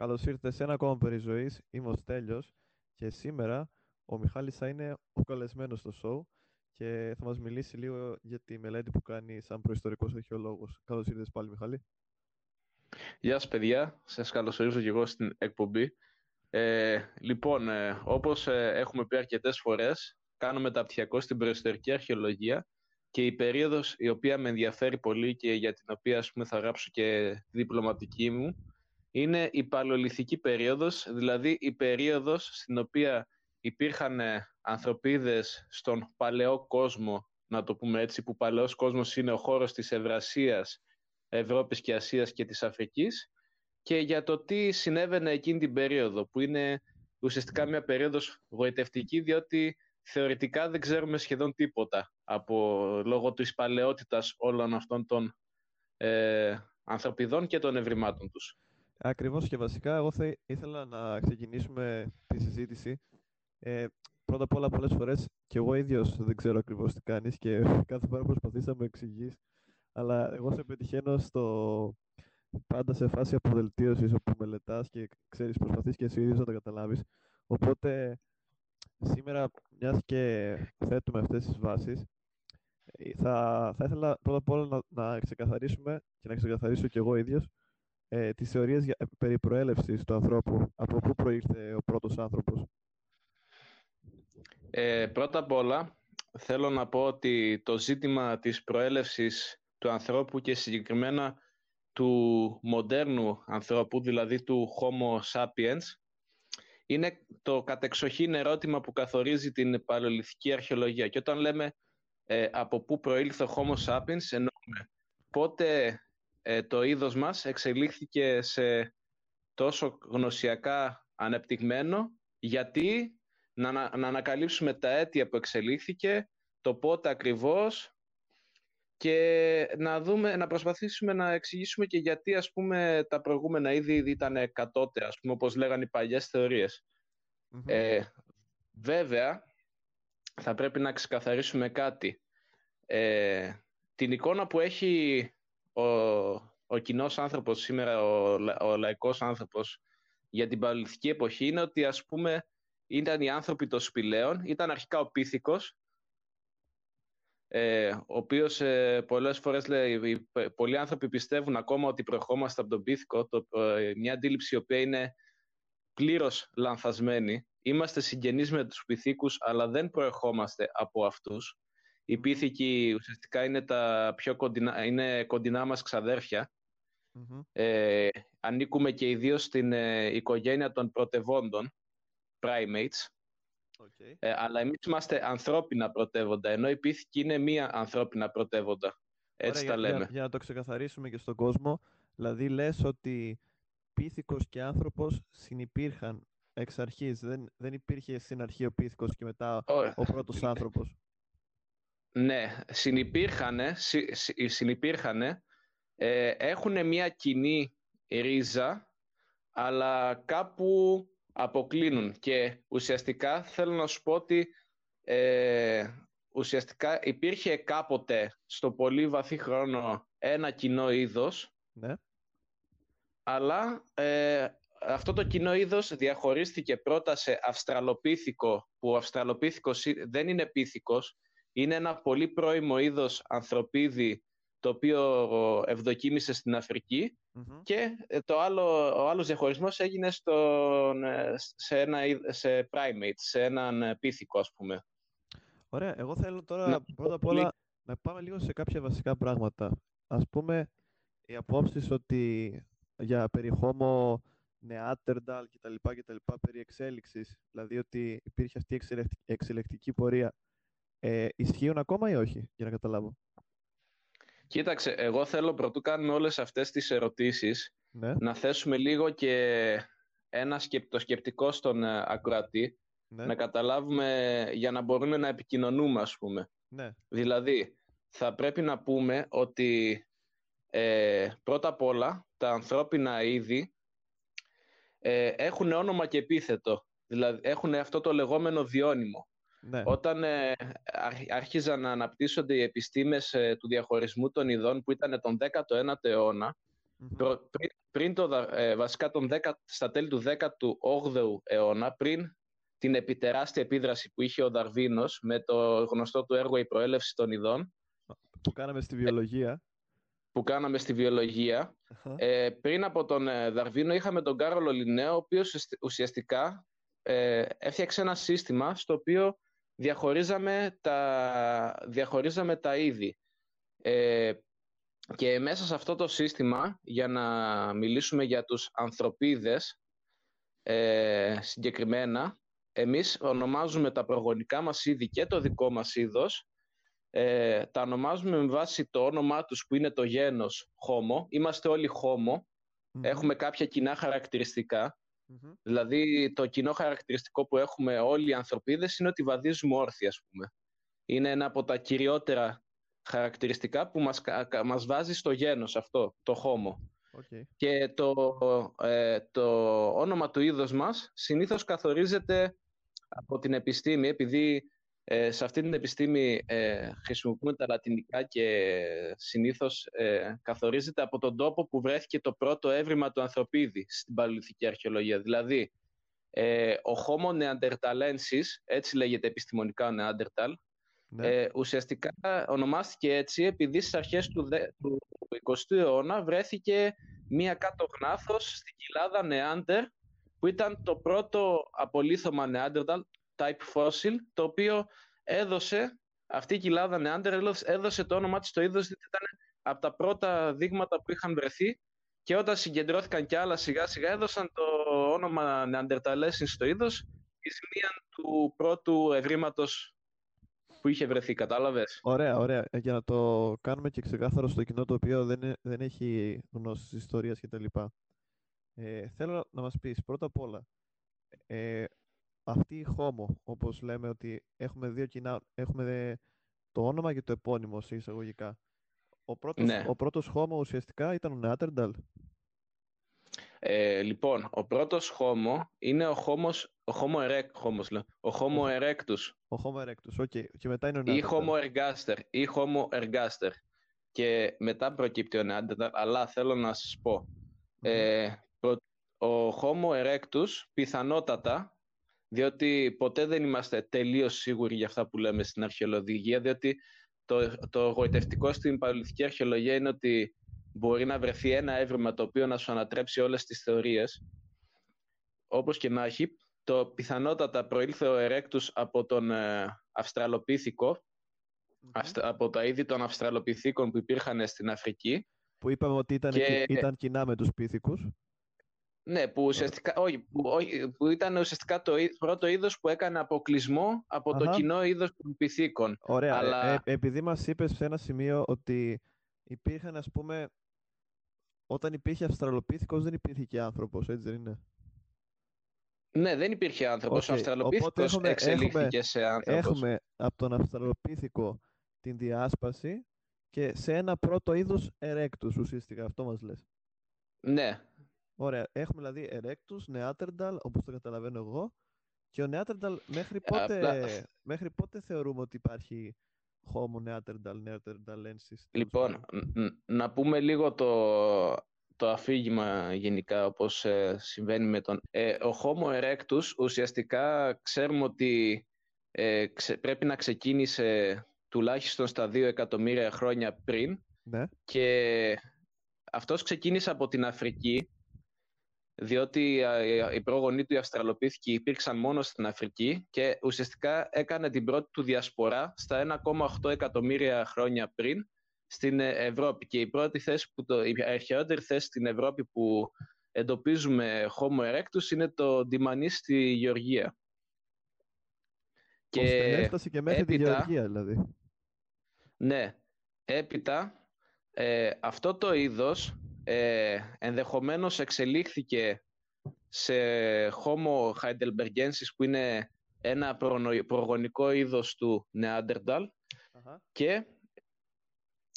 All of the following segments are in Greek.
Καλώς ήρθατε σε ένα ακόμα περί Είμαι ο Στέλιος και σήμερα ο Μιχάλης θα είναι ο καλεσμένος στο show και θα μας μιλήσει λίγο για τη μελέτη που κάνει σαν προϊστορικός αρχαιολόγος. Καλώς ήρθες πάλι Μιχάλη. Γεια σας παιδιά, σας καλωσορίζω και εγώ στην εκπομπή. Ε, λοιπόν, ε, όπως ε, έχουμε πει αρκετές φορές, κάνω μεταπτυχιακό στην προϊστορική αρχαιολογία και η περίοδος η οποία με ενδιαφέρει πολύ και για την οποία ας πούμε, θα γράψω και διπλωματική μου είναι η παλαιολιθική περίοδος, δηλαδή η περίοδος στην οποία υπήρχαν ε, ανθρωπίδες στον παλαιό κόσμο, να το πούμε έτσι, που παλαιός κόσμος είναι ο χώρος της Ευρασίας, Ευρώπης και Ασίας και της Αφρικής και για το τι συνέβαινε εκείνη την περίοδο, που είναι ουσιαστικά μια περίοδος γοητευτική, διότι θεωρητικά δεν ξέρουμε σχεδόν τίποτα από λόγω της παλαιότητας όλων αυτών των ε, ανθρωπιδών και των ευρημάτων τους. Ακριβώς και βασικά εγώ θα ήθελα να ξεκινήσουμε τη συζήτηση. Ε, πρώτα απ' όλα πολλές φορές και εγώ ίδιος δεν ξέρω ακριβώς τι κάνεις και κάθε φορά προσπαθείς να μου εξηγείς. Αλλά εγώ σε πετυχαίνω στο, πάντα σε φάση αποδελτίωσης όπου μελετάς και ξέρεις προσπαθείς και εσύ ίδιος να τα καταλάβεις. Οπότε σήμερα, μιας και θέτουμε αυτές τις βάσεις, ε, θα, θα ήθελα πρώτα απ' όλα να, να ξεκαθαρίσουμε και να ξεκαθαρίσω και εγώ ίδιος ε, τις θεωρίες για, περί προέλευσης του ανθρώπου. Από πού προήρθε ο πρώτος άνθρωπος; Ε, πρώτα απ' όλα, θέλω να πω ότι το ζήτημα της προέλευσης του ανθρώπου και συγκεκριμένα του μοντέρνου ανθρώπου, δηλαδή του Homo sapiens, είναι το κατεξοχήν ερώτημα που καθορίζει την παλαιολιθική αρχαιολογία. Και όταν λέμε ε, από πού προήλθε ο Homo sapiens, εννοούμε πότε ε, το είδος μας εξελίχθηκε σε τόσο γνωσιακά ανεπτυγμένο, γιατί να, να ανακαλύψουμε τα αίτια που εξελίχθηκε, το πότε ακριβώς και να, δούμε, να προσπαθήσουμε να εξηγήσουμε και γιατί ας πούμε τα προηγούμενα είδη ήταν κατώτερα, ας πούμε, όπως λέγανε οι παλιές Ε, βέβαια, θα πρέπει να ξεκαθαρίσουμε κάτι. Ε, την εικόνα που έχει ο, ο κοινός άνθρωπος σήμερα, ο, ο λαϊκός άνθρωπος για την παλαιολιθική εποχή είναι ότι ας πούμε ήταν οι άνθρωποι των σπηλαίων, ήταν αρχικά ο πίθηκος, ε, ο οποίος ε, πολλές φορές λέει, πολλοί άνθρωποι πιστεύουν ακόμα ότι προερχόμαστε από τον πίθηκο, το, ε, μια αντίληψη η οποία είναι πλήρως λανθασμένη. Είμαστε συγγενείς με τους πυθίκους, αλλά δεν προερχόμαστε από αυτούς. Οι πίθηκοι ουσιαστικά είναι, τα πιο κοντινά, είναι κοντινά μας ξαδέρφια. Ε, ανήκουμε και ιδίως στην ε, οικογένεια των πρωτευόντων, primates. Okay. Ε, αλλά εμείς είμαστε ανθρώπινα πρωτεύοντα, ενώ οι πίθηκοι είναι μία ανθρώπινα πρωτεύοντα. Έτσι τα λέμε. Για, για, να το ξεκαθαρίσουμε και στον κόσμο, δηλαδή λες ότι πίθηκος και άνθρωπος συνυπήρχαν εξ αρχής. Δεν, δεν υπήρχε στην αρχή ο πίθηκος και μετά ο πρώτος άνθρωπος. Ναι, συνυπήρχανε, συνυπήρχανε ε, έχουν μια κοινή ρίζα, αλλά κάπου αποκλίνουν. Και ουσιαστικά θέλω να σου πω ότι ε, ουσιαστικά υπήρχε κάποτε στο πολύ βαθύ χρόνο ένα κοινό είδος, ναι. αλλά ε, αυτό το κοινό είδος διαχωρίστηκε πρώτα σε αυστραλοπίθηκο, που ο αυστραλοπίθηκος δεν είναι πίθηκος, είναι ένα πολύ πρώιμο είδος ανθρωπίδι το οποίο ευδοκίμησε στην αφρικη και ε, το άλλο, ο άλλος διαχωρισμός έγινε στον, ε, σε, ένα, σε primate, σε έναν ε, πίθηκο ας πούμε. Ωραία, εγώ θέλω τώρα πρώτα απ' όλα να πάμε λίγο σε κάποια βασικά πράγματα. Ας πούμε, οι απόψεις ότι για περιχώμο νεάτερνταλ κτλ, κτλ περί εξέλιξης, δηλαδή ότι υπήρχε αυτή η εξελεκτική πορεία, ε, ισχύουν ακόμα ή όχι, για να καταλάβω; Κοίταξε, εγώ θέλω πρωτού κάνουμε όλες αυτές τις ερωτήσεις ναι. να θέσουμε λίγο και ένα σκεπτο, σκεπτικό στον ε, ακροατή ναι. να καταλάβουμε για να μπορούμε να επικοινωνούμε ας πούμε. Ναι. Δηλαδή, θα πρέπει να πούμε ότι ε, πρώτα απ' όλα τα ανθρώπινα είδη ε, έχουν όνομα και επίθετο. Δηλαδή έχουν αυτό το λεγόμενο διώνυμο. Ναι. Όταν ε, άρχιζαν να αναπτύσσονται οι επιστήμες ε, του διαχωρισμού των ειδών που ήταν τον 19ο αιώνα, πριν πριν το, ε, βασικά τον 10, στα τέλη του 18ου αιώνα, πριν την επιτεράστια επίδραση που είχε ο Δαρβίνος με το γνωστό του έργο «Η προέλευση των ειδών». Που κάναμε στη βιολογία. Που κάναμε στη βιολογια Ε, πριν από τον ε, Δαρβίνο είχαμε τον Κάρολο Λινέο, ο οποίος ουσιαστικά ε, έφτιαξε ένα σύστημα στο οποίο διαχωρίζαμε τα, διαχωρίζαμε τα είδη. Ε, και μέσα σε αυτό το σύστημα, για να μιλήσουμε για τους ανθρωπίδες ε, συγκεκριμένα, εμείς ονομάζουμε τα προγονικά μας είδη και το δικό μας είδος, ε, τα ονομάζουμε με βάση το όνομά τους που είναι το γένος Homo. Είμαστε όλοι Homo, έχουμε κάποια κοινά Δηλαδή το κοινό χαρακτηριστικό που έχουμε όλοι οι ανθρωπίδες είναι ότι βαδίζουμε όρθια, ας πούμε. Είναι ένα από τα κυριότερα χαρακτηριστικά που μας, μας βάζει στο γένος αυτό, το Homo. Okay. Και το, ε, το όνομα του είδους μας συνήθως καθορίζεται από την επιστήμη, επειδή ε, σε αυτή την επιστήμη ε, χρησιμοποιούμε τα λατινικά και συνήθως ε, καθορίζεται από τον τόπο που βρέθηκε το πρώτο έβριμα του ανθρωπίδη στην παλαιολιθική αρχαιολογία. Δηλαδή, ε, ο Homo neanderthalensis, έτσι λέγεται επιστημονικά ο Neanderthal, ναι. Ε, ουσιαστικά ονομάστηκε έτσι επειδή στις αρχές του, του 20ου αιώνα βρέθηκε μία κάτω γνάθος στην κοιλάδα Νεάντερ που ήταν το πρώτο απολύθωμα Neanderthal type fossil το οποίο έδωσε αυτή η κοιλάδα Νεάντερ έδωσε το όνομά της στο είδος γιατί ήταν από τα πρώτα δείγματα που είχαν βρεθεί και όταν συγκεντρώθηκαν κι άλλα σιγά σιγά έδωσαν το όνομα Neanderthalesis στο είδος εις μίαν του πρώτου ευρήματος που είχε βρεθεί, κατάλαβες; Ωραία, ωραία. Ε, για να το κάνουμε και ξεκάθαρο στο κοινό το οποίο δεν, δεν έχει γνώση ιστορία κτλ. Ε, θέλω να μας πεις πρώτα απ' όλα ε, αυτή η Homo, όπως λέμε ότι έχουμε δύο κοινά, έχουμε το όνομα και το επώνυμο σε εισαγωγικά. Ο πρώτος, ναι. ο πρώτος Homo ουσιαστικά ήταν ο Neanderthal. Ε, λοιπόν, ο πρώτος Homo είναι ο Homo, ο Homo, erect, λέω, ο Homo erectus. Ο Homo erectus, ok. Και μετά είναι ο Neanderthal. Ή Homo ergaster, ή Homo ergaster. Και μετά προκύπτει ο Neanderthal, αλλά θέλω να σας πω. Ε, ο Homo erectus πιθανότατα, διότι ποτέ δεν είμαστε τελείως σίγουροι για αυτά που λέμε στην αρχαιολογία, διότι το, το γοητευτικό στην παλαιολιθική αρχαιολογία είναι ότι μπορεί να βρεθεί ένα έβριμα το οποίο να σου ανατρέψει όλες τις θεωρίες. Όπως και να έχει, το πιθανότατα προήλθε ο Ερέκτους από τον ε, αυστραλοπιθηκο από τα είδη των Αυστραλοπιθήκων που υπήρχαν στην Αφρική. Που είπαμε ότι ήταν, και... ήταν κοινά με τους πίθηκους. Ναι, που, ουσιαστικά, όχι, που, που ήταν ουσιαστικά το πρώτο είδος που έκανε αποκλεισμό από το κοινό είδος των πυθίκων. Ωραία. Αλλά... Ε, ε, επειδή μας είπες σε ένα σημείο ότι υπήρχαν, ας πούμε, όταν υπήρχε Αυστραλοπίθηκος δεν υπήρχε και άνθρωπος, έτσι δεν είναι; Ναι, δεν υπήρχε άνθρωπος. Okay. Ο Αυστραλοπίθηκος έχουμε, εξελίχθηκε έχουμε, σε άνθρωπος. Έχουμε από τον Αυστραλοπίθηκο την διάσπαση και σε ένα πρώτο είδος ερέκτους ουσιαστικά. Αυτό μας λες. Ναι. Ωραία. Έχουμε δηλαδή ερέκτους, νεάτερνταλ, όπως το καταλαβαίνω εγώ. Και ο νεάτερνταλ μέχρι πότε, Απλά... μέχρι πότε θεωρούμε ότι υπάρχει Homo neanderthal, neanderthalensis. Λοιπόν, να πούμε λίγο το, το αφήγημα γενικά, όπως ε, συμβαίνει με τον... Ε, ο Homo erectus ουσιαστικά ξέρουμε ότι ε, πρέπει να ξεκίνησε τουλάχιστον στα 2 εκατομμύρια χρόνια πριν ναι. και αυτός ξεκίνησε από την Αφρική διότι οι πρόγονοί του οι Αυστραλοπίθηκοι υπήρξαν μόνο στην Αφρική και ουσιαστικά έκανε την πρώτη του διασπορά στα 1,8 εκατομμύρια χρόνια πριν στην ε, Ευρώπη. Και η πρώτη θέση, που το, η αρχαιότερη θέση στην Ευρώπη που εντοπίζουμε Homo erectus είναι το Ντιμανί στη Γεωργία. Και έφτασε και μέχρι έπειτα, τη Γεωργία δηλαδή. Ναι. Έπειτα ε, αυτό το είδος ε, ενδεχομένως εξελίχθηκε σε Homo heidelbergensis που είναι ένα προγονικό είδος του Neanderthal. Και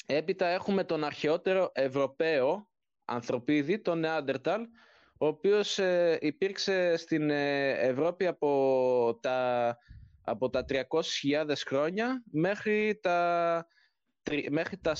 έπειτα έχουμε τον αρχαιότερο Ευρωπαίο ανθρωπίδη, τον Neanderthal, ο οποίος ε, υπήρξε στην ε, Ευρώπη από τα, από τα 300.000 χρόνια μέχρι τα μέχρι τα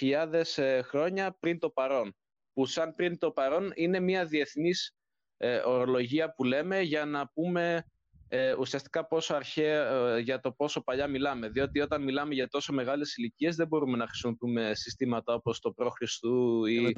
40.000 ε, χρόνια πριν το παρόν, που σαν πριν το παρόν είναι μια διεθνής ε, ορολογία που λέμε για να πούμε ε, ουσιαστικά πόσο αρχαία, ε, για το πόσο παλιά μιλάμε. Διότι όταν μιλάμε για τόσο μεγάλες ηλικίες δεν μπορούμε να χρησιμοποιούμε συστήματα όπως το προ Χριστού ή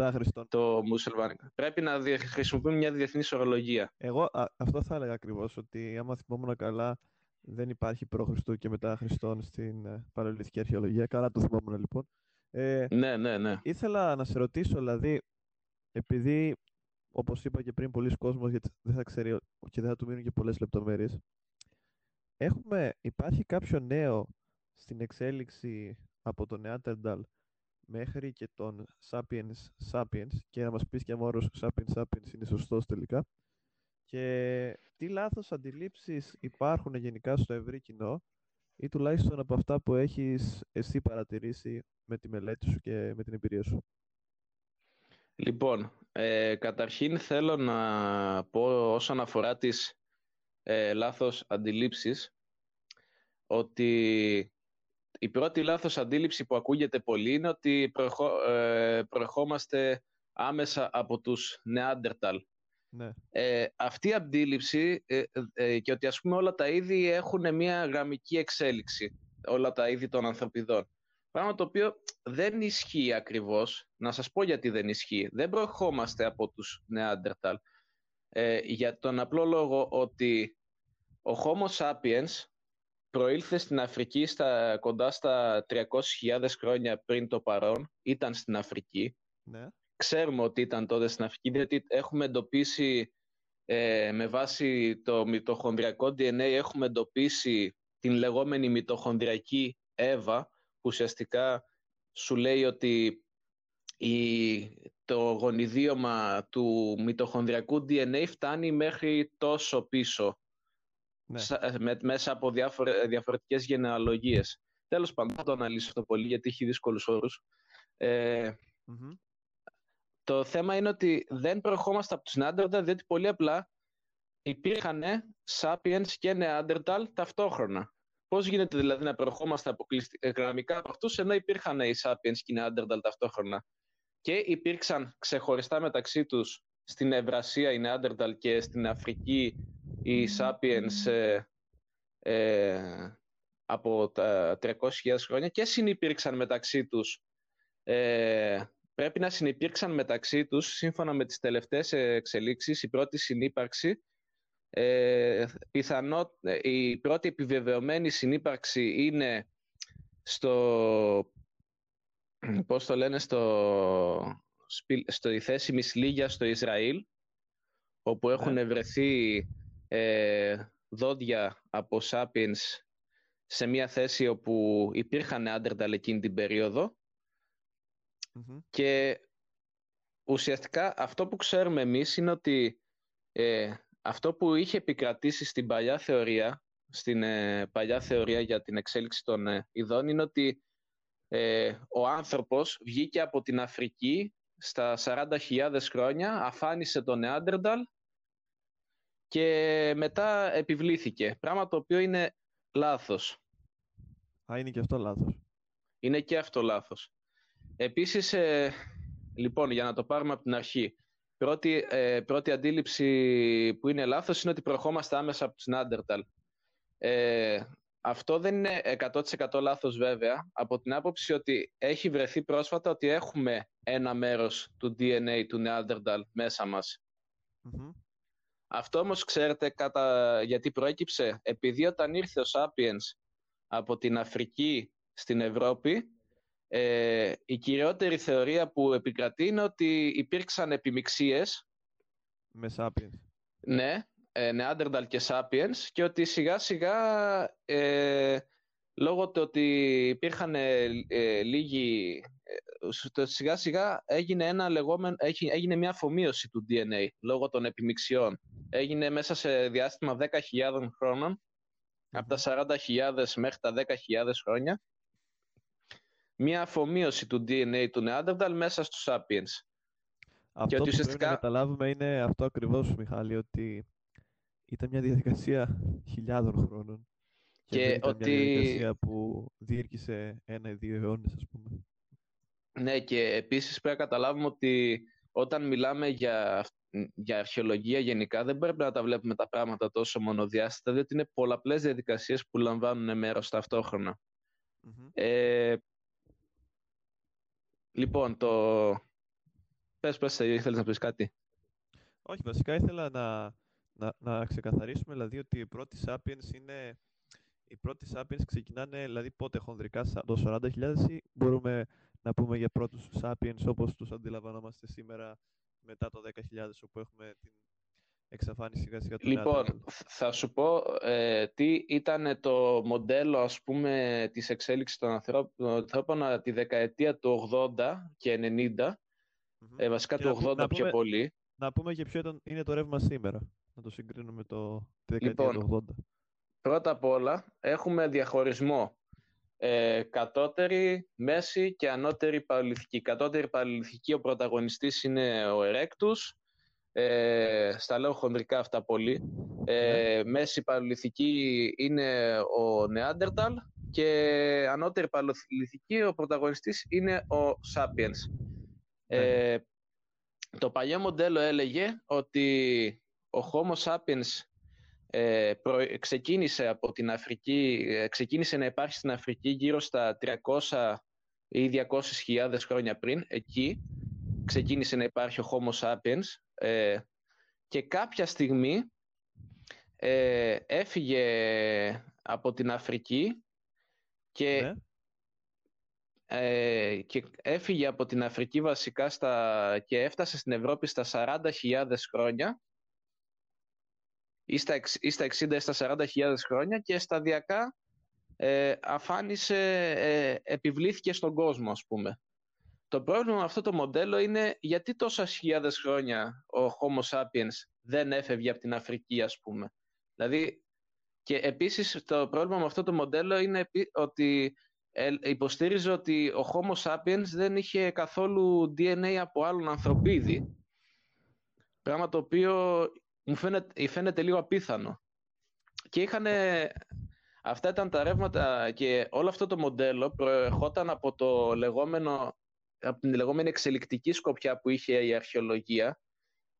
το μουσουλμάνικο. Πρέπει να χρησιμοποιούμε μια διεθνής ορολογία. Εγώ αυτό θα έλεγα ακριβώς, ότι άμα θυμόμουν καλά δεν υπάρχει προ Χριστού και μετά Χριστόν στην ε, παραλληλική αρχαιολογία. Καλά το θυμόμουν λοιπόν. Ε, ναι, ναι, ναι. Ήθελα να σε ρωτήσω, δηλαδή, επειδή Όπως είπα και πριν, πολλοί κόσμος γιατί δεν θα ξέρει και δεν θα του μείνουν και πολλές λεπτομέρειες. Έχουμε, υπάρχει κάποιο νέο στην εξέλιξη από τον Neanderthal μέχρι και τον Sapiens Sapiens και να μας πεις και αν ο όρος Sapiens Sapiens είναι σωστός τελικά και τι λάθος αντιλήψεις υπάρχουν γενικά στο ευρύ κοινό ή τουλάχιστον από αυτά που έχεις εσύ παρατηρήσει με τη μελέτη σου και με την εμπειρία σου; Λοιπόν, ε, καταρχήν θέλω να πω όσον αφορά τις ε, λάθος αντιλήψεις ότι η πρώτη λάθος αντίληψη που ακούγεται πολύ είναι ότι ε, προερχόμαστε άμεσα από τους Νεάντερταλ. Ναι. Ε, αυτή η αντίληψη ε, ε, και ότι ας πούμε όλα τα είδη έχουν μια γραμμική εξέλιξη, όλα τα είδη των ανθρωπιδών. Πράγμα το οποίο δεν ισχύει ακριβώς. Να σας πω γιατί δεν ισχύει. Δεν προερχόμαστε από τους Νεάντερταλ. Ε, για τον απλό λόγο ότι ο Homo sapiens προήλθε στην Αφρική στα, κοντά στα 300.000 χρόνια πριν το παρόν. Ήταν στην Αφρική. Ναι. Ξέρουμε ότι ήταν τότε στην Αφρική, γιατί έχουμε εντοπίσει ε, με βάση το μυτοχονδριακό DNA έχουμε εντοπίσει την λεγόμενη μυτοχονδριακή Εύα, που ουσιαστικά σου λέει ότι η, το γονιδίωμα του μυτοχονδριακού DNA φτάνει μέχρι τόσο πίσω ναι. με, μέσα από διάφορε, διαφορετικές γενεαλογίες. Τέλος πάντων, θα το αναλύσω αυτό πολύ γιατί έχει δύσκολους όρους. Ε, Το θέμα είναι ότι δεν προερχόμαστε από τους Νάντερνταλ διότι πολύ απλά υπήρχαν Sapiens και Neanderthal ταυτόχρονα. Πώς γίνεται δηλαδή να προερχόμαστε γραμμικά από αυτούς, ενώ υπήρχαν οι Sapiens και οι Neanderthal ταυτόχρονα; Και υπήρξαν ξεχωριστά μεταξύ τους στην Ευρασία οι Neanderthal και στην Αφρική οι Sapiens ε, ε, από τα 300.000 χρόνια και συνυπήρξαν μεταξύ τους ε, πρέπει να συνυπήρξαν μεταξύ τους σύμφωνα με τις τελευταίες εξελίξεις η πρώτη συνύπαρξη ε, πιθανό, ε, η πρώτη επιβεβαιωμένη συνύπαρξη είναι στο πώς το λένε στο, στο η θέση Μισλίγια στο Ισραήλ όπου ναι. έχουν βρεθεί ε, δόντια από Σάπινς σε μια θέση όπου υπήρχαν Άντερνταλ εκείνη την περιοδο και ουσιαστικά αυτό που ξέρουμε εμείς είναι ότι ε, αυτό που είχε επικρατήσει στην παλιά θεωρία, στην ε, παλιά θεωρία για την εξέλιξη των ε, ειδών είναι ότι ε, ο άνθρωπος βγήκε από την Αφρική στα 40.000 χρόνια, αφάνισε τον Νεάντερνταλ και μετά επιβλήθηκε. Πράγμα το οποίο είναι λάθος. Α, είναι και αυτό λάθος. Είναι και αυτό λάθος. Επίσης, ε, λοιπόν, για να το πάρουμε από την αρχή, πρώτη, ε, πρώτη αντίληψη που είναι λάθος είναι ότι προχώμαστε άμεσα από τους Νάντερταλ. Ε, αυτό δεν είναι 100% λάθος βέβαια, από την άποψη ότι έχει βρεθεί πρόσφατα ότι έχουμε ένα μέρος του DNA του Νεάντερταλ μέσα μας. Αυτό όμως ξέρετε κατά... γιατί προέκυψε; Επειδή όταν ήρθε ο Σάπιενς από την Αφρική στην Ευρώπη, ε, η κυριότερη θεωρία που επικρατεί είναι ότι υπήρξαν επιμιξίες. Με Sapiens. Ναι, ε, Neanderthal και Sapiens και ότι σιγά σιγά ε, λόγω του ότι υπήρχαν ε, ε λίγοι ε, σιγά σιγά έγινε, ένα λεγόμενο, έγινε μια αφομοίωση του DNA λόγω των επιμιξιών. Έγινε μέσα σε διάστημα 10.000 χρονων από τα 40.000 μέχρι τα 10.000 χρόνια μια αφομοίωση του DNA του Neanderthal μέσα στους Sapiens. Αυτό και ότι που πρέπει να καταλάβουμε είναι αυτό ακριβώς, Μιχάλη, ότι ήταν μια διαδικασία χιλιάδων χρόνων. Και, και ήταν ότι... μια διαδικασία που διήρκησε ένα ή δύο αιώνες, ας πούμε. Ναι, και επίσης πρέπει να καταλάβουμε ότι όταν μιλάμε για, για αρχαιολογία γενικά δεν πρέπει να τα βλέπουμε τα πράγματα τόσο μονοδιάστατα διότι είναι πολλαπλές διαδικασίες που λαμβάνουν μέρος ταυτόχρονα. Ε, λοιπόν, το... Πες, πες, ήθελες να πεις κάτι; Όχι, βασικά ήθελα να, να, να ξεκαθαρίσουμε δηλαδή ότι οι πρώτοι Sapiens είναι οι πρώτοι Sapiens ξεκινάνε δηλαδή πότε χονδρικά το 40.000 ή μπορούμε να πούμε για πρώτους Sapiens όπως τους αντιλαμβανόμαστε σήμερα μετά το 10.000 όπου έχουμε την εξαφάνιση σιγά σιγά του Λοιπόν, θα σου πω ε, τι ήταν το μοντέλο ας πούμε της εξέλιξης των ανθρώπων τη δεκαετία του 80 και 90 ε, βασικά του 80 πιο πούμε, πολύ. Να πούμε και ποιο ήταν, είναι το ρεύμα σήμερα, να το συγκρίνουμε με το, τη δεκαετία λοιπόν, του 80. Πρώτα απ' όλα έχουμε διαχωρισμό ε, κατώτερη, μέση και ανώτερη παλαιολιθική. Κατώτερη παλαιολιθική ο πρωταγωνιστής είναι ο Ερέκτους, ε, στα λέω χονδρικά αυτά πολύ. Ε, ναι. μέση παλαιολιθική είναι ο Νεάντερταλ και ανώτερη παλαιολιθική ο πρωταγωνιστής είναι ο Σάπιενς. Ε, ναι. το παλιό μοντέλο έλεγε ότι ο Homo sapiens ε, ξεκίνησε από την Αφρική, ε, ξεκίνησε να υπάρχει στην Αφρική γύρω στα 300 ή 200 χρόνια πριν. Εκεί ξεκίνησε να υπάρχει ο Homo sapiens ε, και κάποια στιγμή ε, έφυγε από την Αφρική και, ναι. ε, και έφυγε από την Αφρική βασικά στα, και έφτασε στην Ευρώπη στα 40.000 χρόνια ή στα, ή στα 60 ή στα 40.000 χρόνια και σταδιακά ε, αφάνισε, ε, επιβλήθηκε στον κόσμο ας πούμε. Το πρόβλημα με αυτό το μοντέλο είναι γιατί τόσα χιλιάδες χρόνια ο Homo sapiens δεν έφευγε από την Αφρική ας πούμε. Δηλαδή και επίσης το πρόβλημα με αυτό το μοντέλο είναι ότι ε, υποστήριζε ότι ο Homo sapiens δεν είχε καθόλου DNA από άλλον ανθρωπίδι. Πράγμα το οποίο μου φαίνεται, φαίνεται λίγο απίθανο. Και είχαν, αυτά ήταν τα ρεύματα και όλο αυτό το μοντέλο προερχόταν από, το λεγόμενο, από την λεγόμενη εξελικτική σκοπιά που είχε η αρχαιολογία,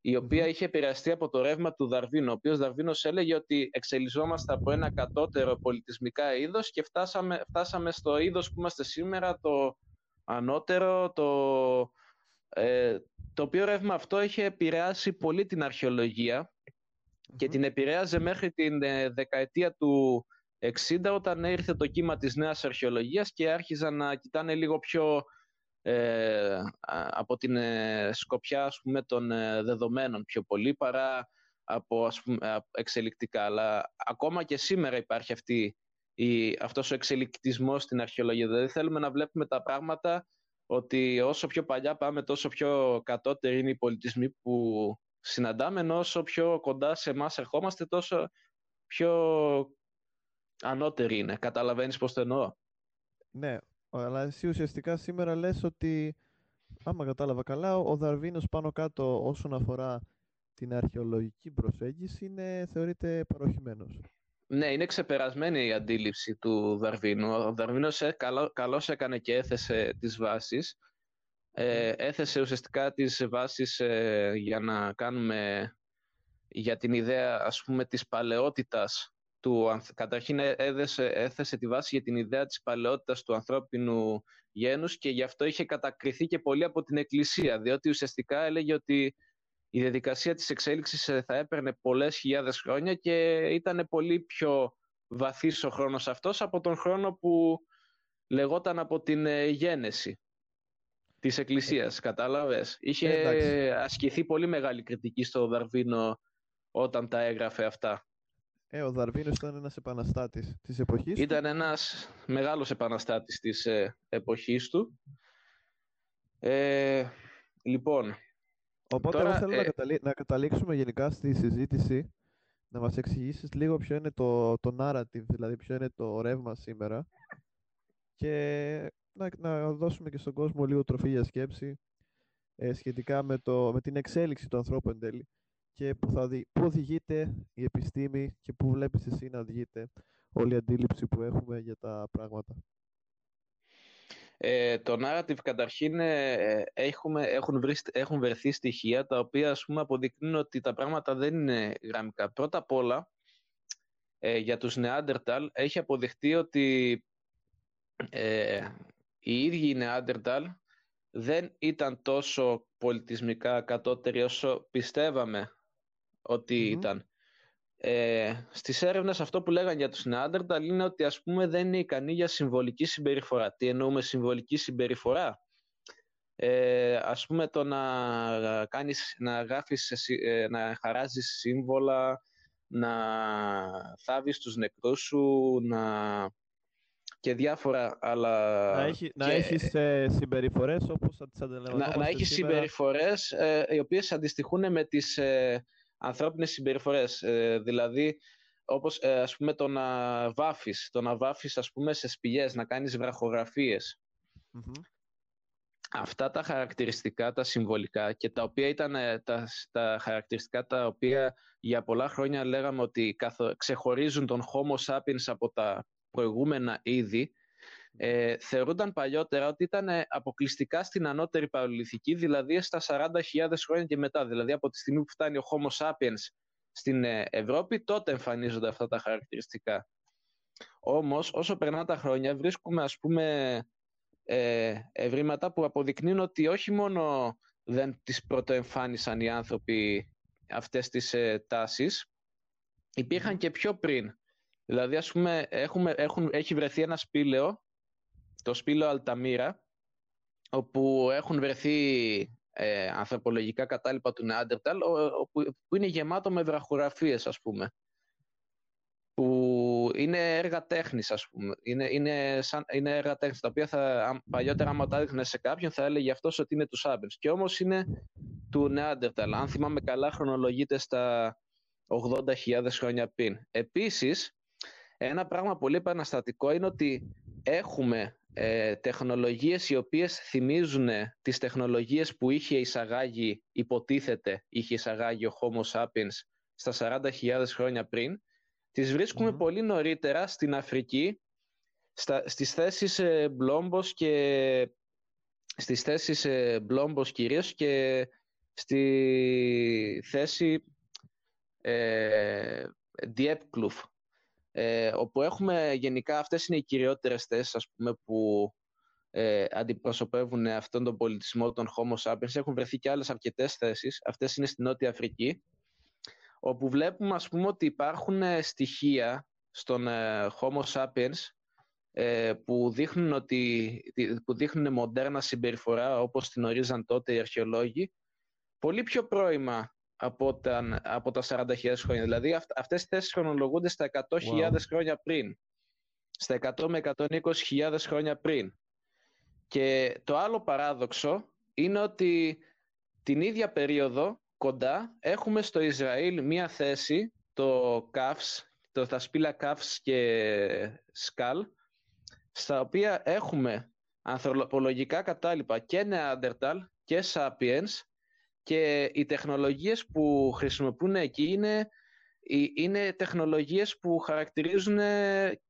η οποία είχε επηρεαστεί από το ρεύμα του Δαρβίνου, ο οποίος Δαρβίνος έλεγε ότι εξελισσόμαστε από ένα κατώτερο πολιτισμικά είδος και φτάσαμε, φτάσαμε στο είδος που είμαστε σήμερα, το ανώτερο, το, ε, το οποίο ρεύμα αυτό είχε επηρεάσει πολύ την αρχαιολογία και την επηρέαζε μέχρι την ε, δεκαετία του 60 όταν ήρθε το κύμα της νέας αρχαιολογίας και άρχιζαν να κοιτάνε λίγο πιο ε, από την ε, σκοπιά ας πούμε, των δεδομένων πιο πολύ παρά από ας πούμε, εξελικτικά. Αλλά ακόμα και σήμερα υπάρχει αυτή, η, αυτός ο εξελικτισμός στην αρχαιολογία. Δηλαδή θέλουμε να βλέπουμε τα πράγματα ότι όσο πιο παλιά πάμε τόσο πιο κατώτεροι είναι οι πολιτισμοί που συναντάμε, ενώ όσο πιο κοντά σε εμάς ερχόμαστε, τόσο πιο ανώτεροι είναι. Καταλαβαίνεις πώς το εννοώ; Ναι, αλλά εσύ ουσιαστικά σήμερα λες ότι, άμα κατάλαβα καλά, ο Δαρβίνος πάνω κάτω όσον αφορά την αρχαιολογική προσέγγιση είναι, θεωρείται παροχημένος. Ναι, είναι ξεπερασμένη η αντίληψη του Δαρβίνου. Ο Δαρβίνος ε, καλό, καλώς έκανε και έθεσε τις βάσεις ε, έθεσε ουσιαστικά τις βάσεις ε, για να κάνουμε για την ιδέα ας πούμε της παλαιότητας του, καταρχήν έδεσε, έθεσε τη βάση για την ιδέα της παλαιότητας του ανθρώπινου γένους και γι' αυτό είχε κατακριθεί και πολύ από την Εκκλησία διότι ουσιαστικά έλεγε ότι η διαδικασία της εξέλιξης ε, θα έπαιρνε πολλές χιλιάδες χρόνια και ήταν πολύ πιο βαθύς ο χρόνος αυτός από τον χρόνο που λεγόταν από την ε, γένεση της Εκκλησίας, ε, κατάλαβες. Είχε ε, ασκηθεί πολύ μεγάλη κριτική στο Δαρβίνο όταν τα έγραφε αυτά. Ε, ο Δαρβίνος ήταν ένας επαναστάτης της εποχής Ήταν ένας μεγάλος επαναστάτης της ε, εποχής του. Ε, λοιπόν... Οπότε τώρα, θέλω να, καταλή... να καταλήξουμε γενικά στη συζήτηση να μας εξηγήσεις λίγο ποιο είναι το, το narrative, δηλαδή ποιο είναι το ρεύμα σήμερα. Και να, να δώσουμε και στον κόσμο λίγο τροφή για σκέψη ε, σχετικά με, το, με την εξέλιξη του ανθρώπου εν τέλει και που, θα δει, που οδηγείται η επιστήμη και που βλέπεις εσύ να οδηγείται όλη η αντίληψη που έχουμε για τα πράγματα. Ε, το narrative καταρχήν ε, έχουμε, έχουν, βρεις, έχουν βρεθεί στοιχεία τα οποία ας πούμε αποδεικνύουν ότι τα πράγματα δεν είναι γραμμικά. Πρώτα απ' όλα ε, για τους Neanderthal έχει αποδειχτεί ότι ε, οι ίδιοι οι Neanderthal δεν ήταν τόσο πολιτισμικά κατώτεροι όσο πιστεύαμε ότι ήταν. Ε, στις έρευνες αυτό που λέγανε για τους Neanderthal είναι ότι ας πούμε δεν είναι ικανοί για συμβολική συμπεριφορά. Τι εννοούμε συμβολική συμπεριφορά; Ε, ας πούμε το να, κάνεις, να, γράφεις, ε, να χαράζεις σύμβολα, να θάβεις τους νεκρούς σου, να... και διάφορα άλλα... Να, έχει, να έχεις ε, συμπεριφορές όπως θα τις Να, να έχεις συμπεριφορές ε, οι οποίες αντιστοιχούν με τις ε, ανθρώπινες συμπεριφορές. Ε, δηλαδή, όπως ε, ας πούμε το να βάφεις, το να βάφεις ας πούμε σε σπηλιές, να κάνεις Αυτά τα χαρακτηριστικά, τα συμβολικά και τα οποία ήταν ε, τα, τα χαρακτηριστικά τα οποία για πολλά χρόνια λέγαμε ότι καθο, ξεχωρίζουν τον Homo sapiens από τα προηγούμενα είδη, ε, θεωρούνταν παλιότερα ότι ήταν αποκλειστικά στην ανώτερη παλαιολιθική, δηλαδή στα 40.000 χρόνια και μετά. Δηλαδή από τη στιγμή που φτάνει ο Homo sapiens στην ε, Ευρώπη, τότε εμφανίζονται αυτά τα χαρακτηριστικά. Όμως, όσο περνά τα χρόνια, βρίσκουμε ας πούμε ε, ευρήματα που αποδεικνύουν ότι όχι μόνο δεν τις πρωτοεμφάνισαν οι άνθρωποι αυτές τις ε, τάσεις, υπήρχαν και πιο πριν. Δηλαδή, ας πούμε, έχουμε, έχουν, έχει βρεθεί ένα σπήλαιο το σπήλαιο Αλταμίρα, όπου έχουν βρεθεί ε, ανθρωπολογικά κατάλοιπα του Νεάντερταλ, που είναι γεμάτο με βραχογραφίες, ας πούμε. Που είναι έργα τέχνης, ας πούμε. Είναι, είναι, σαν, είναι έργα τέχνης, τα οποία θα, παλιότερα άμα τα έδειχνε σε κάποιον θα έλεγε αυτός ότι είναι τους Σάμπερς. Και όμως είναι του Νεάντερταλ. Αν θυμάμαι καλά, χρονολογείται στα 80.000 χρόνια πριν. Επίσης, ένα πράγμα πολύ επαναστατικό είναι ότι έχουμε ε, τεχνολογίες οι οποίες θυμίζουν τις τεχνολογίες που είχε εισαγάγει, υποτίθεται είχε εισαγάγει ο Homo sapiens στα 40.000 χρόνια πριν, τις βρισκουμε πολύ νωρίτερα στην Αφρική, στα, στις θέσεις ε, Μπλόμπος και στις θέσεις ε, Μπλόμπος κυρίως και στη θέση ε, Διέπκλουφ ε, όπου έχουμε γενικά αυτές είναι οι κυριότερες θέσεις ας πούμε, που ε, αντιπροσωπεύουν αυτόν τον πολιτισμό των Homo sapiens. Έχουν βρεθεί και άλλες αρκετές θέσεις. Αυτές είναι στη Νότια Αφρική, όπου βλέπουμε ας πούμε ότι υπάρχουν ε, στοιχεία στον ε, Homo sapiens ε, που δείχνουν, ότι, που δείχνουν μοντέρνα συμπεριφορά όπως την ορίζαν τότε οι αρχαιολόγοι πολύ πιο πρώιμα από τα, από τα 40.000 χρόνια. Δηλαδή αυ, αυτές οι θέσεις χρονολογούνται στα 100.000 χρόνια πριν. Στα 100 με 120.000 χρόνια πριν. Και το άλλο παράδοξο είναι ότι την ίδια περίοδο κοντά έχουμε στο Ισραήλ μία θέση, το ΚΑΦΣ, το, τα σπήλα ΚΑΦΣ και ΣΚΑΛ, στα οποία έχουμε ανθρωπολογικά κατάλοιπα και Νεάντερταλ και Σάπιενς και οι τεχνολογίες που χρησιμοποιούν εκεί είναι, είναι τεχνολογίες που χαρακτηρίζουν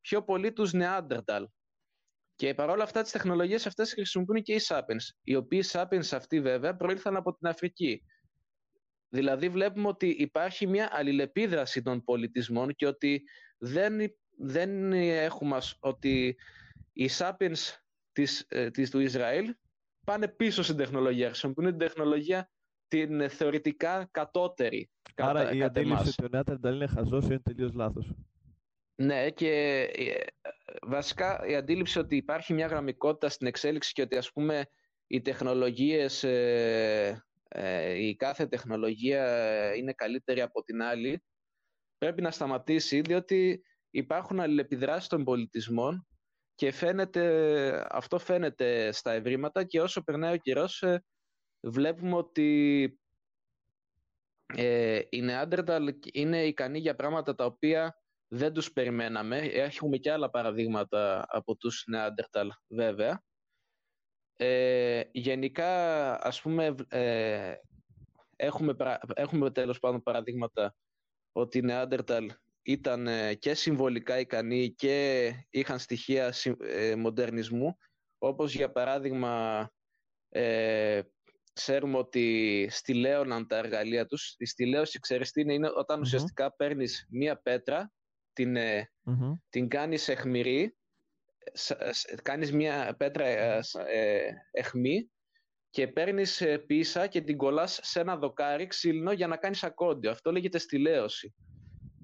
πιο πολύ τους Neanderthal. Και παρόλα αυτά τις τεχνολογίες αυτές χρησιμοποιούν και οι Sapiens, οι οποίοι Sapiens αυτοί βέβαια προήλθαν από την Αφρική. Δηλαδή βλέπουμε ότι υπάρχει μια αλληλεπίδραση των πολιτισμών και ότι δεν, δεν έχουμε ότι οι Sapiens της, ε, της, του Ισραήλ πάνε πίσω στην τεχνολογία, χρησιμοποιούν την τεχνολογία την θεωρητικά κατώτερη. Άρα κατά, η αντίληψη ότι ο Νέατερνταλ είναι χαζός είναι τελείως λάθος. Ναι και ε, βασικά η αντίληψη ότι υπάρχει μια γραμμικότητα στην εξέλιξη και ότι ας πούμε οι τεχνολογίες, ε, ε, η κάθε τεχνολογία είναι καλύτερη από την άλλη πρέπει να σταματήσει διότι υπάρχουν αλληλεπιδράσεις των πολιτισμών και φαίνεται, αυτό φαίνεται στα ευρήματα και όσο περνάει ο καιρός βλέπουμε ότι ε, οι Νεάντερταλ είναι ικανοί για πράγματα τα οποία δεν τους περιμέναμε. Έχουμε και άλλα παραδείγματα από τους Νεάντερταλ βέβαια. Ε, γενικά, ας πούμε, ε, έχουμε, έχουμε τέλος πάντων παραδείγματα ότι οι Νεάντερταλ ήταν ε, και συμβολικά ικανοί και είχαν στοιχεία ε, μοντερνισμού όπως για παράδειγμα ε, ξέρουμε ότι στηλέωναν τα εργαλεία τους. Η στηλέωση, ξέρεις τι είναι, είναι όταν ουσιαστικά παίρνεις μία πέτρα, την, ε, την κάνεις εχμηρή, κάνεις μία πέτρα ε, ε, εχμή και παίρνεις πίσα και την κολλάς σε ένα δοκάρι ξύλινο για να κάνεις ακόντιο. Αυτό λέγεται στηλέωση.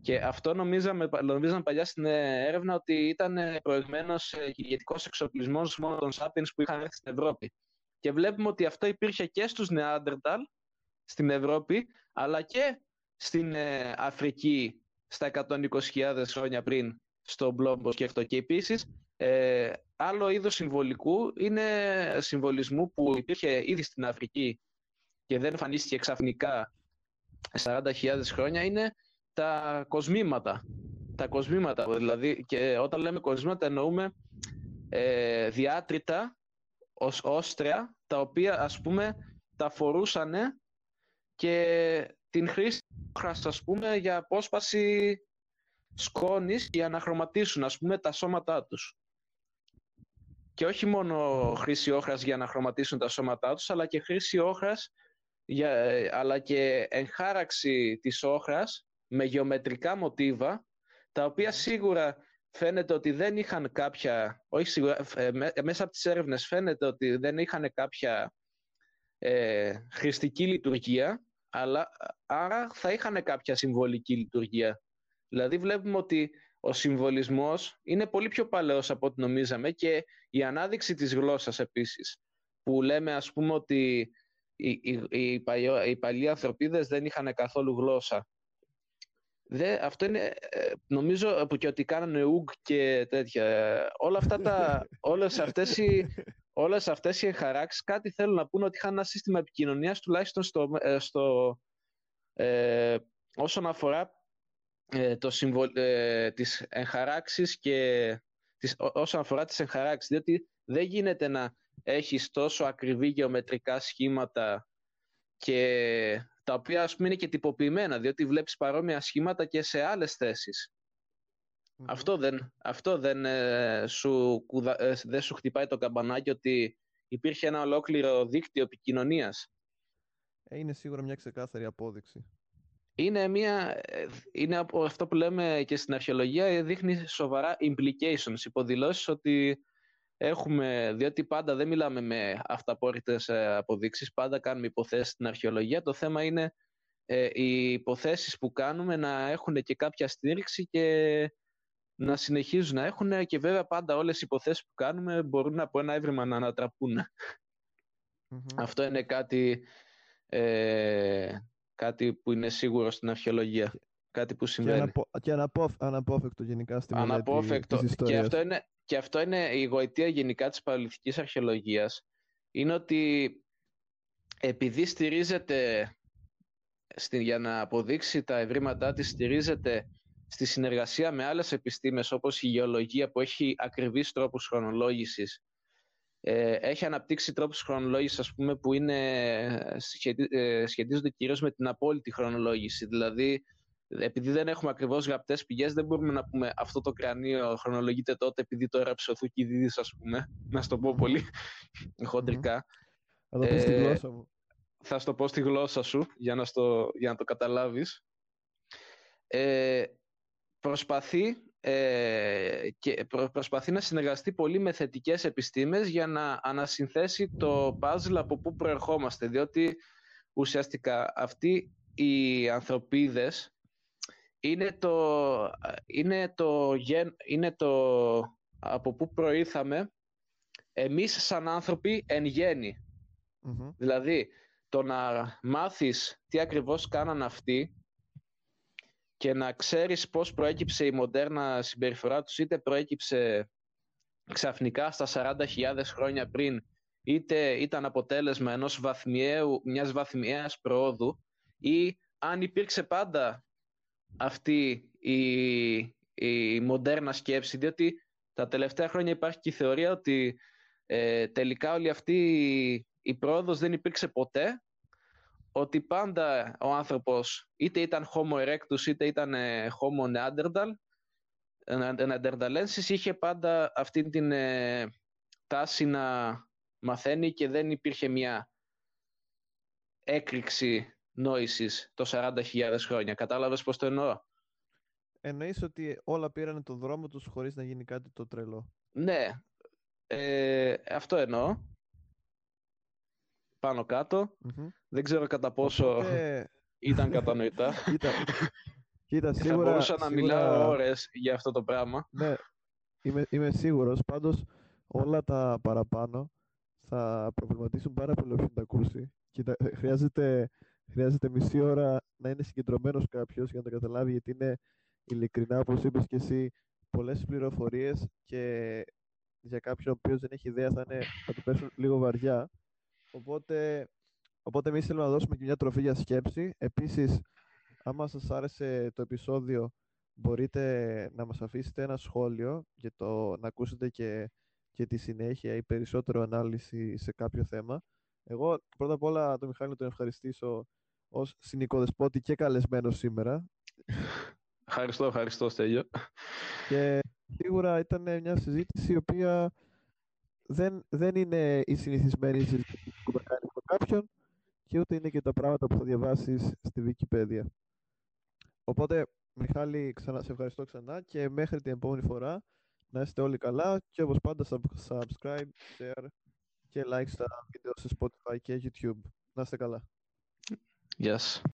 Και αυτό νομίζαμε, νομίζαμε παλιά στην έρευνα ότι ήταν προηγμένος ηγετικός εξοπλισμός μόνο των Sapiens που είχαν έρθει στην Ευρώπη. Και βλέπουμε ότι αυτό υπήρχε και στους Νεάντερταλ στην Ευρώπη, αλλά και στην ε, Αφρική στα 120.000 χρόνια πριν στο Μπλόμπος και αυτό. Και επίσης, ε, άλλο είδος συμβολικού είναι συμβολισμού που υπήρχε ήδη στην Αφρική και δεν εμφανίστηκε ξαφνικά 40.000 χρόνια, είναι τα κοσμήματα. Τα κοσμήματα, δηλαδή, και όταν λέμε κοσμήματα εννοούμε ε, διάτρητα ως όστρια, τα οποία ας πούμε τα φορούσαν και την χρήση ας πούμε για απόσπαση σκόνης για να χρωματίσουν ας πούμε τα σώματά τους. Και όχι μόνο χρήση όχρας για να χρωματίσουν τα σώματά τους, αλλά και χρήση όχρας για, αλλά και εγχάραξη της όχρας με γεωμετρικά μοτίβα, τα οποία σίγουρα φαίνεται ότι δεν είχαν κάποια, όχι σίγουρα, ε, μέσα από τις έρευνες φαίνεται ότι δεν είχαν κάποια ε, χρηστική λειτουργία, αλλά άρα θα είχαν κάποια συμβολική λειτουργία. Δηλαδή βλέπουμε ότι ο συμβολισμός είναι πολύ πιο παλαιός από ό,τι νομίζαμε και η ανάδειξη της γλώσσας επίσης, που λέμε ας πούμε ότι οι, οι, οι, οι παλιοί ανθρωπίδες δεν είχαν καθόλου γλώσσα. Δε, αυτό είναι, ε, νομίζω, που και ότι κάνανε ουγ και τέτοια. Όλα αυτά τα, όλες αυτές οι, όλες αυτές οι εγχαράξεις κάτι θέλουν να πούνε ότι είχαν ένα σύστημα επικοινωνίας τουλάχιστον στο, ε, στο, ε, όσον αφορά ε, το συμβολ, ε, τις εγχαράξεις και τις, όσον αφορά τις εγχαράξεις διότι δεν γίνεται να έχεις τόσο ακριβή γεωμετρικά σχήματα και τα οποία ας πούμε είναι και τυποποιημένα, διότι βλέπεις παρόμοια σχήματα και σε άλλες Αυτό δεν, αυτό δεν, ε, σου, ε, δεν σου χτυπάει το καμπανάκι ότι υπήρχε ένα ολόκληρο δίκτυο επικοινωνίας. Ε, είναι σίγουρα μια ξεκάθαρη απόδειξη. Είναι, μια, είναι αυτό που λέμε και στην αρχαιολογία, δείχνει σοβαρά implications, υποδηλώσεις ότι έχουμε, διότι πάντα δεν μιλάμε με αυταπόρριτες ε, αποδείξεις, πάντα κάνουμε υποθέσεις στην αρχαιολογία. Το θέμα είναι ε, οι υποθέσεις που κάνουμε να έχουν και κάποια στήριξη και να συνεχίζουν να έχουν και βέβαια πάντα όλες οι υποθέσεις που κάνουμε μπορούν από ένα έβριμα να ανατραπουν Αυτό είναι κάτι, ε, κάτι που είναι σίγουρο στην αρχαιολογία. Κάτι που συμβαίνει. Και, αναπόφευκτο γενικά στην αναπόφευκτο. Της και αυτό είναι, και αυτό είναι η γοητεία γενικά της παραλυθικής αρχαιολογίας, είναι ότι επειδή στηρίζεται, για να αποδείξει τα ευρήματά της, στηρίζεται στη συνεργασία με άλλες επιστήμες όπως η γεωλογία που έχει ακριβείς τρόπους χρονολόγησης ε, έχει αναπτύξει τρόπους χρονολόγησης ας πούμε, που είναι, ε, σχετίζονται κυρίως με την απόλυτη χρονολόγηση. Δηλαδή επειδή δεν έχουμε ακριβώς γραπτές πηγές, δεν μπορούμε να πούμε αυτό το κρανίο χρονολογείται τότε επειδή το έγραψε ο Θουκυδίδης, ας πούμε, να στο πω πολύ χοντρικά. Θα το πω στη ε, γλώσσα μου. Θα στο πω στη γλώσσα σου, για να, στο, για να το καταλάβεις. Ε, προσπαθεί, ε, και προσπαθεί να συνεργαστεί πολύ με θετικές επιστήμες για να ανασυνθέσει το παζλ από πού προερχόμαστε, διότι ουσιαστικά αυτοί οι ανθρωπίδες είναι το, είναι το, είναι το από πού προήρθαμε εμείς σαν άνθρωποι εν γεννη Δηλαδή, το να μάθεις τι ακριβώς κάναν αυτοί και να ξέρεις πώς προέκυψε η μοντέρνα συμπεριφορά τους, είτε προέκυψε ξαφνικά στα 40.000 χρόνια πριν, είτε ήταν αποτέλεσμα ενός βαθμιαίου, μιας βαθμιαίας προόδου, ή αν υπήρξε πάντα αυτή η, η μοντέρνα σκέψη, διότι τα τελευταία χρόνια υπάρχει και η θεωρία ότι ε, τελικά όλη αυτή η, η πρόοδος δεν υπήρξε ποτέ, ότι πάντα ο άνθρωπος είτε ήταν Homo erectus είτε ήταν ε, Homo neanderthal, neanderthalensis είχε πάντα αυτή την, ε, τάση να μαθαίνει και δεν υπήρχε μια έκρηξη νόησης το 40.000 χρόνια. Κατάλαβες πώς το εννοώ; Εννοείς ότι όλα πήραν τον δρόμο τους χωρίς να γίνει κάτι το τρελό. Ναι, ε, αυτό εννοώ. Πάνω κάτω. Μμμ. Δεν ξέρω κατά πόσο Οπότε, ήταν κατανοητά. κοίτα, κοίτα, Θα σίγουρα, μπορούσα να σίγουρα- μιλάω ώρες για αυτό το πράγμα. Ναι, είμαι, είμαι σίγουρος. Πάντως, όλα τα παραπάνω θα προβληματίσουν πάρα πολύ όποιον τα ακούσει. Κοίτα, ε, χρειάζεται, χρειάζεται μισή ώρα να είναι συγκεντρωμένος κάποιος για να το καταλάβει, γιατί είναι ειλικρινά, όπως είπες και εσύ, πολλές πληροφορίες και για κάποιον ο οποίος δεν έχει ιδέα θα, είναι, θα του πέσουν λίγο βαριά. Οπότε, οπότε εμείς θέλουμε να δώσουμε και μια τροφή για σκέψη. Επίσης, άμα σας άρεσε το επεισόδιο, μπορείτε να μας αφήσετε ένα σχόλιο για το να ακούσετε και, και τη συνέχεια ή περισσότερο ανάλυση σε κάποιο θέμα. Εγώ πρώτα απ' όλα τον Μιχάλη να τον ευχαριστήσω ως συνοικοδεσπότη και καλεσμένος σήμερα Ευχαριστώ, ευχαριστώ Στέλιο. και σίγουρα ήταν μια συζήτηση η οποία δεν, δεν είναι η συνηθισμένη συζήτηση που θα κάνει με κάποιον και ούτε είναι και τα πράγματα που θα διαβάσεις στη Wikipedia. Οπότε, Μιχάλη, ξανά, σε ευχαριστώ ξανά και μέχρι την επόμενη φορά να είστε όλοι καλά και όπως πάντα sub- subscribe, share και like στα βίντεο σε Spotify και YouTube. Να είστε καλά. Γεια σας.